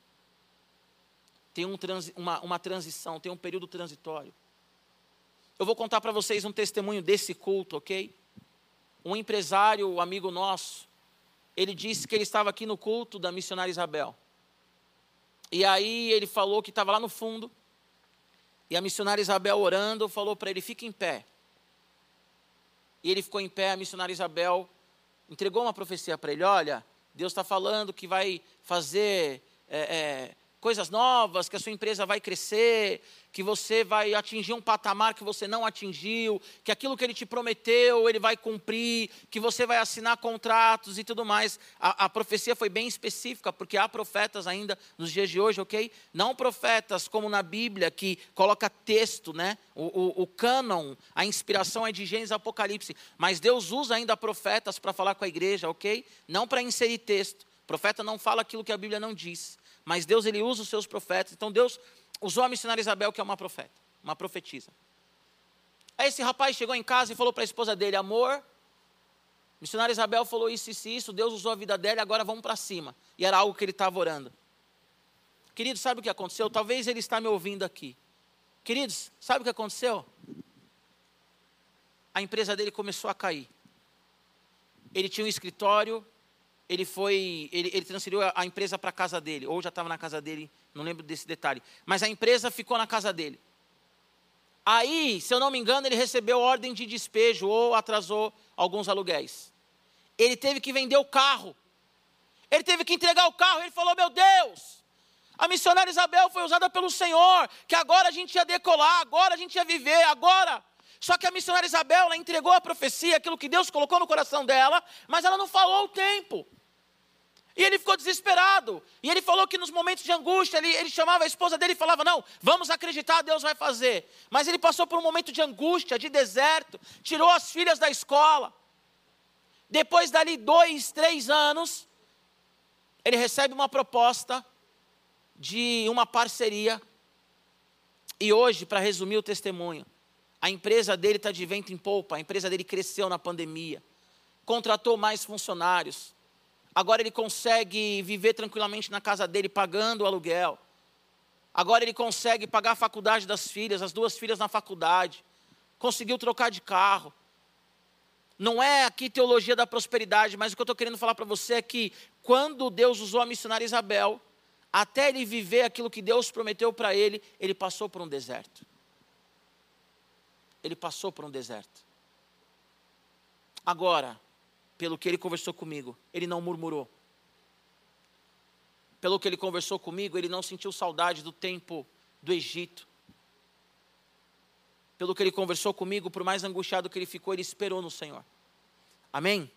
tem um transi uma, uma transição, tem um período transitório. Eu vou contar para vocês um testemunho desse culto, ok? Um empresário, um amigo nosso, ele disse que ele estava aqui no culto da missionária Isabel. E aí ele falou que estava lá no fundo, e a missionária Isabel orando falou para ele: fique em pé. E ele ficou em pé, a missionária Isabel entregou uma profecia para ele: olha, Deus está falando que vai fazer é, é, coisas novas, que a sua empresa vai crescer, que você vai atingir um patamar que você não atingiu, que aquilo que ele te prometeu ele vai cumprir, que você vai assinar contratos e tudo mais. A, a, profecia foi bem específica, porque há profetas ainda nos dias de hoje, ok? Não profetas como na Bíblia, que coloca texto, né? O, o, o cânon, a inspiração é de Gênesis Apocalipse, mas Deus usa ainda profetas para falar com a igreja, ok? Não para inserir texto. O profeta não fala aquilo que a Bíblia não diz. Mas Deus ele usa os seus profetas. Então Deus usou a missionária Isabel, que é uma profeta, uma profetisa. Aí esse rapaz chegou em casa e falou para a esposa dele: Amor, missionária Isabel falou isso, isso, isso. Deus usou a vida dela agora vamos para cima. E era algo que ele estava orando. Queridos, sabe o que aconteceu? Talvez ele está me ouvindo aqui. Queridos, sabe o que aconteceu? A empresa dele começou a cair. Ele tinha um escritório ele foi, ele, ele transferiu a, empresa para a casa dele, ou já estava na casa dele, não lembro desse detalhe. Mas a empresa ficou na casa dele. Aí, se eu não me engano, ele recebeu ordem de despejo ou atrasou alguns aluguéis. Ele teve que vender o carro. Ele teve que entregar o carro. Ele falou: Meu Deus, a missionária Isabel foi usada pelo Senhor, que agora a gente ia decolar, agora a gente ia viver, agora. Só que a missionária Isabel, ela entregou a profecia, aquilo que Deus colocou no coração dela, mas ela não falou o tempo. E ele ficou desesperado. E ele falou que nos momentos de angústia, ele, ele chamava a esposa dele e falava: Não, vamos acreditar, Deus vai fazer. Mas ele passou por um momento de angústia, de deserto, tirou as filhas da escola. Depois dali dois, três anos, ele recebe uma proposta de uma parceria. E hoje, para resumir o testemunho, a empresa dele está de vento em polpa, a empresa dele cresceu na pandemia, contratou mais funcionários Agora ele consegue viver tranquilamente na casa dele, pagando o aluguel. Agora ele consegue pagar a faculdade das filhas, as duas filhas na faculdade. Conseguiu trocar de carro. Não é aqui teologia da prosperidade, mas o que eu estou querendo falar para você é que quando Deus usou a missionária Isabel, até ele viver aquilo que Deus prometeu para ele, ele passou por um deserto. Ele passou por um deserto. Agora, pelo que ele conversou comigo, ele não murmurou. Pelo que ele conversou comigo, ele não sentiu saudade do tempo do Egito. Pelo que ele conversou comigo, por mais angustiado que ele ficou, ele esperou no Senhor. Amém?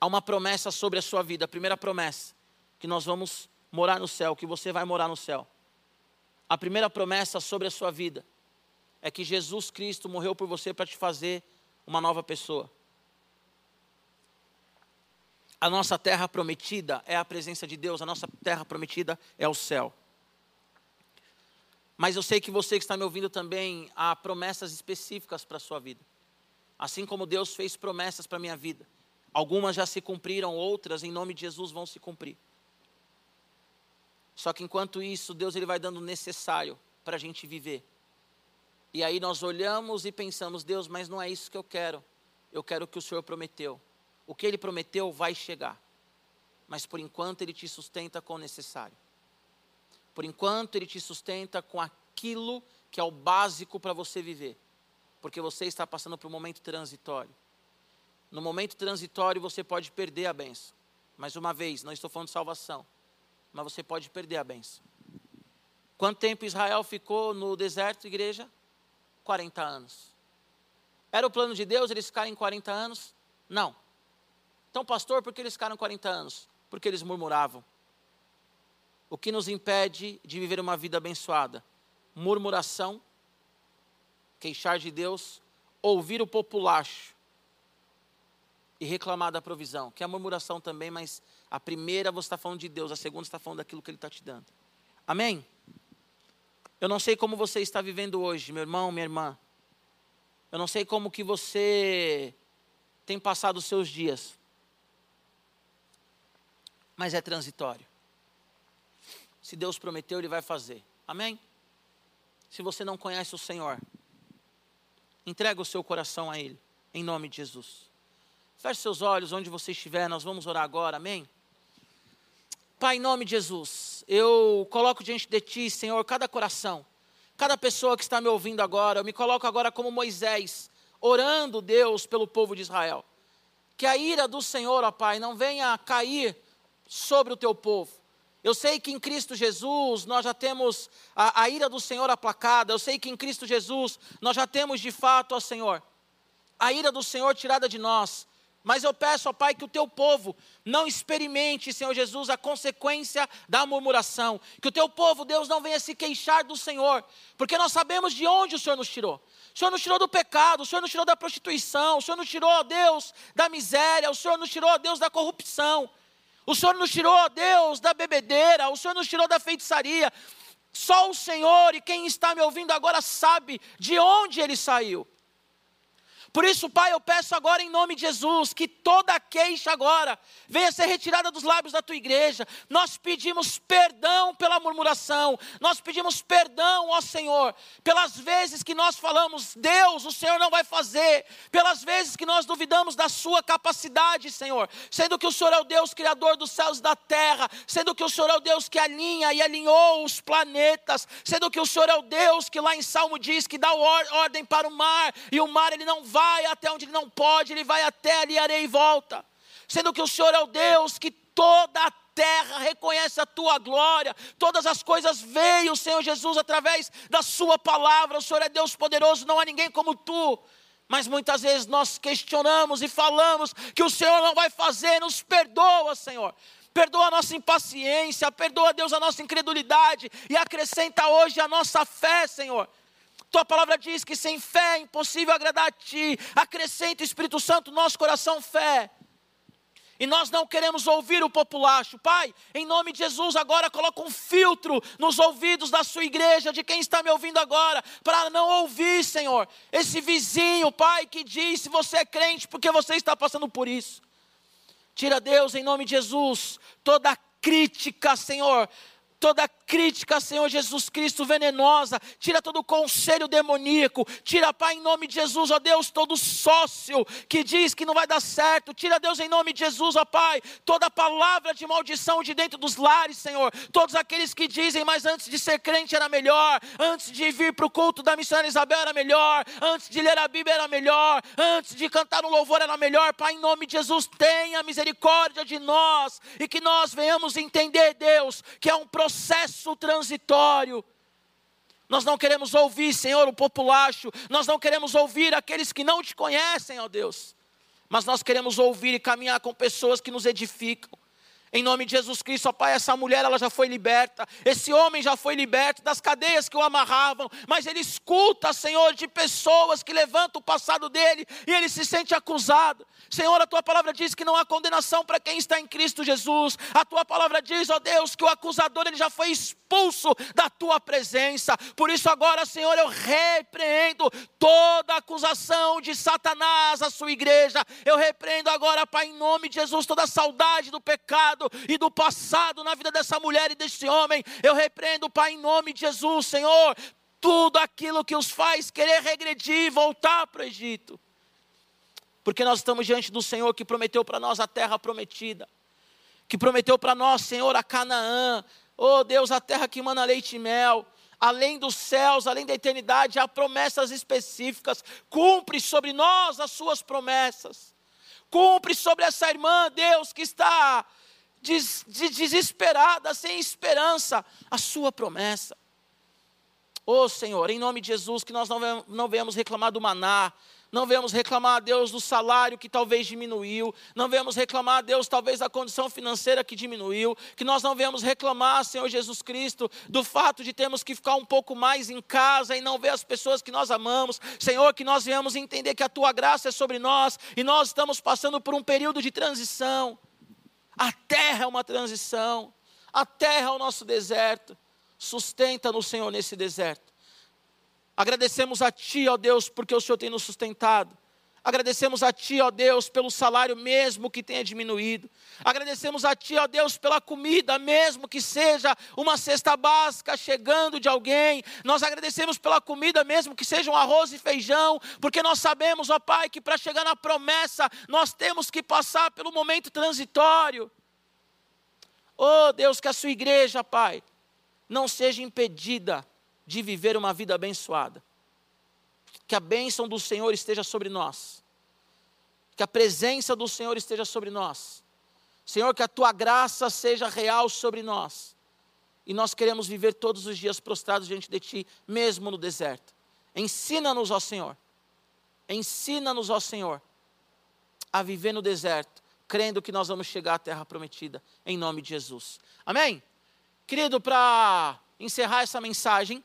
Há uma promessa sobre a sua vida, a primeira promessa, que nós vamos morar no céu, que você vai morar no céu. A primeira promessa sobre a sua vida é que Jesus Cristo morreu por você para te fazer uma nova pessoa. A nossa terra prometida é a presença de Deus, a nossa terra prometida é o céu. Mas eu sei que você que está me ouvindo também, há promessas específicas para a sua vida. Assim como Deus fez promessas para a minha vida. Algumas já se cumpriram, outras em nome de Jesus vão se cumprir. Só que enquanto isso, Deus ele vai dando o necessário para a gente viver. E aí nós olhamos e pensamos, Deus, mas não é isso que eu quero. Eu quero o que o Senhor prometeu. O que ele prometeu vai chegar. Mas por enquanto ele te sustenta com o necessário. Por enquanto ele te sustenta com aquilo que é o básico para você viver. Porque você está passando por um momento transitório. No momento transitório você pode perder a benção. Mais uma vez, não estou falando de salvação, mas você pode perder a benção. Quanto tempo Israel ficou no deserto, igreja? 40 anos. Era o plano de Deus eles ficarem 40 anos? Não. Então, pastor, por que eles ficaram 40 anos? Porque eles murmuravam. O que nos impede de viver uma vida abençoada? Murmuração, queixar de Deus, ouvir o populacho e reclamar da provisão, que é a murmuração também, mas a primeira você está falando de Deus, a segunda está falando daquilo que Ele está te dando. Amém? Eu não sei como você está vivendo hoje, meu irmão, minha irmã. Eu não sei como que você tem passado os seus dias. Mas é transitório. Se Deus prometeu, Ele vai fazer. Amém? Se você não conhece o Senhor, entrega o seu coração a Ele, em nome de Jesus. Feche seus olhos onde você estiver, nós vamos orar agora, amém? Pai, em nome de Jesus, eu coloco diante de Ti, Senhor, cada coração, cada pessoa que está me ouvindo agora, eu me coloco agora como Moisés, orando, Deus, pelo povo de Israel. Que a ira do Senhor, ó Pai, não venha cair sobre o Teu povo. Eu sei que em Cristo Jesus nós já temos a, a, ira do Senhor aplacada. Eu sei que em Cristo Jesus nós já temos de fato, ó Senhor, a ira do Senhor tirada de nós. Mas eu peço, ó Pai, que o teu povo não experimente, Senhor Jesus, a consequência da murmuração. Que o teu povo, Deus, não venha se queixar do Senhor, porque nós sabemos de onde o Senhor nos tirou. O Senhor nos tirou do pecado, o Senhor nos tirou da prostituição, o Senhor nos tirou, Deus, da miséria, o Senhor nos tirou, Deus, da corrupção. O Senhor nos tirou, Deus, da bebedeira, o Senhor nos tirou da feitiçaria. Só o Senhor e quem está me ouvindo agora sabe de onde ele saiu. Por isso, Pai, eu peço agora em nome de Jesus que toda queixa agora venha ser retirada dos lábios da tua igreja. Nós pedimos perdão pela murmuração, nós pedimos perdão, ó Senhor, pelas vezes que nós falamos, Deus, o Senhor não vai fazer, pelas vezes que nós duvidamos da Sua capacidade, Senhor, sendo que o Senhor é o Deus criador dos céus e da terra, sendo que o Senhor é o Deus que alinha e alinhou os planetas, sendo que o Senhor é o Deus que lá em Salmo diz que dá ordem para o mar e o mar ele não vai vai até onde ele não pode, ele vai até ali areia e volta. Sendo que o Senhor é o Deus que toda a terra reconhece a tua glória, todas as coisas veio, Senhor Jesus, através da Sua palavra. O Senhor é Deus poderoso, não há ninguém como tu. Mas muitas vezes nós questionamos e falamos que o Senhor não vai fazer, nos perdoa, Senhor. Perdoa a nossa impaciência, perdoa, Deus, a nossa incredulidade e acrescenta hoje a nossa fé, Senhor. Tua palavra diz que sem fé é impossível agradar a Ti. Acrescenta, Espírito Santo, nosso coração fé. E nós não queremos ouvir o populacho. Pai, em nome de Jesus, agora coloca um filtro nos ouvidos da sua igreja, de quem está me ouvindo agora, para não ouvir, Senhor, esse vizinho, Pai, que diz se você é crente, porque você está passando por isso. Tira, Deus, em nome de Jesus, toda crítica, Senhor, toda crítica, Senhor Jesus Cristo, venenosa, tira todo conselho demoníaco, tira, Pai, em nome de Jesus, ó Deus, todo sócio que diz que não vai dar certo, tira, Deus, em nome de Jesus, ó Pai, toda palavra de maldição de dentro dos lares, Senhor, todos aqueles que dizem, mas antes de ser crente era melhor, antes de vir para o culto da missionária Isabel era melhor, antes de ler a Bíblia era melhor, antes de cantar um louvor era melhor, Pai, em nome de Jesus, tenha misericórdia de nós e que nós venhamos entender, Deus, que é um processo processo transitório. Nós não queremos ouvir, Senhor, o populacho, nós não queremos ouvir aqueles que não te conhecem, ó Deus, mas nós queremos ouvir e caminhar com pessoas que nos edificam. Em nome de Jesus Cristo, ó Pai, essa mulher ela já foi liberta, esse homem já foi liberto das cadeias que o amarravam, mas ele escuta, Senhor, de pessoas que levantam o passado dele e ele se sente acusado. Senhor, a tua palavra diz que não há condenação para quem está em Cristo Jesus. A tua palavra diz, ó Deus, que o acusador ele já foi expulso da tua presença. Por isso agora, Senhor, eu repreendo toda acusação de Satanás à sua igreja. Eu repreendo agora, Pai, em nome de Jesus, toda saudade do pecado e do passado na vida dessa mulher e desse homem. Eu repreendo, Pai, em nome de Jesus, Senhor, tudo aquilo que os faz querer regredir e voltar para o Egito. Porque nós estamos diante do Senhor que prometeu para nós a terra prometida, que prometeu para nós, Senhor, a Canaã, oh Deus, a terra que mana leite e mel, além dos céus, além da eternidade, há promessas específicas, cumpre sobre nós as suas promessas, cumpre sobre essa irmã, Deus, que está des, desesperada, sem esperança, a sua promessa. Oh Senhor, em nome de Jesus, que nós não, não venhamos reclamar do maná, não vemos reclamar a Deus do salário que talvez diminuiu, não vemos reclamar a Deus talvez da condição financeira que diminuiu, que nós não vemos reclamar, Senhor Jesus Cristo, do fato de termos que ficar um pouco mais em casa e não ver as pessoas que nós amamos. Senhor, que nós venhamos entender que a tua graça é sobre nós e nós estamos passando por um período de transição. A terra é uma transição, a terra é o nosso deserto. Sustenta-nos, Senhor, nesse deserto. Agradecemos a Ti, ó Deus, porque o Senhor tem nos sustentado. Agradecemos a Ti, ó Deus, pelo salário mesmo que tenha diminuído. Agradecemos a Ti, ó Deus, pela comida, mesmo que seja uma cesta básica chegando de alguém. Nós agradecemos pela comida, mesmo que seja um arroz e feijão, porque nós sabemos, ó Pai, que para chegar na promessa, nós temos que passar pelo momento transitório. Oh Deus, que a Sua igreja, Pai, não seja impedida de viver uma vida abençoada que a bênção do Senhor esteja sobre nós, que a presença do Senhor esteja sobre nós. Senhor, que a tua graça seja real sobre nós. E nós queremos viver todos os dias prostrados diante de ti, mesmo no deserto. Ensina-nos, ó Senhor. Ensina-nos, ó Senhor, a viver no deserto, crendo que nós vamos chegar à terra prometida, em nome de Jesus. Amém? Querido, para encerrar essa mensagem,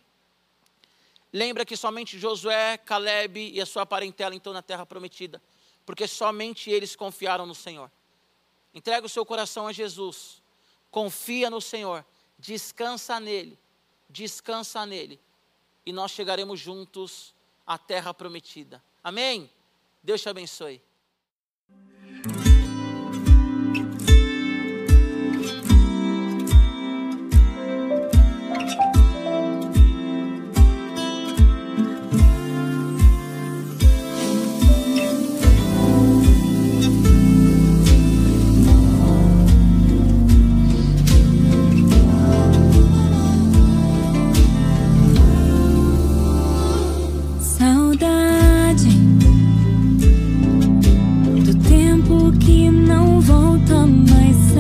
Lembra que somente Josué, Caleb e a sua parentela estão na terra prometida, porque somente eles confiaram no Senhor. Entrega o seu coração a Jesus, confia no Senhor, descansa nele, descansa nele, e nós chegaremos juntos à terra prometida. Amém? Deus te abençoe. Volta mais.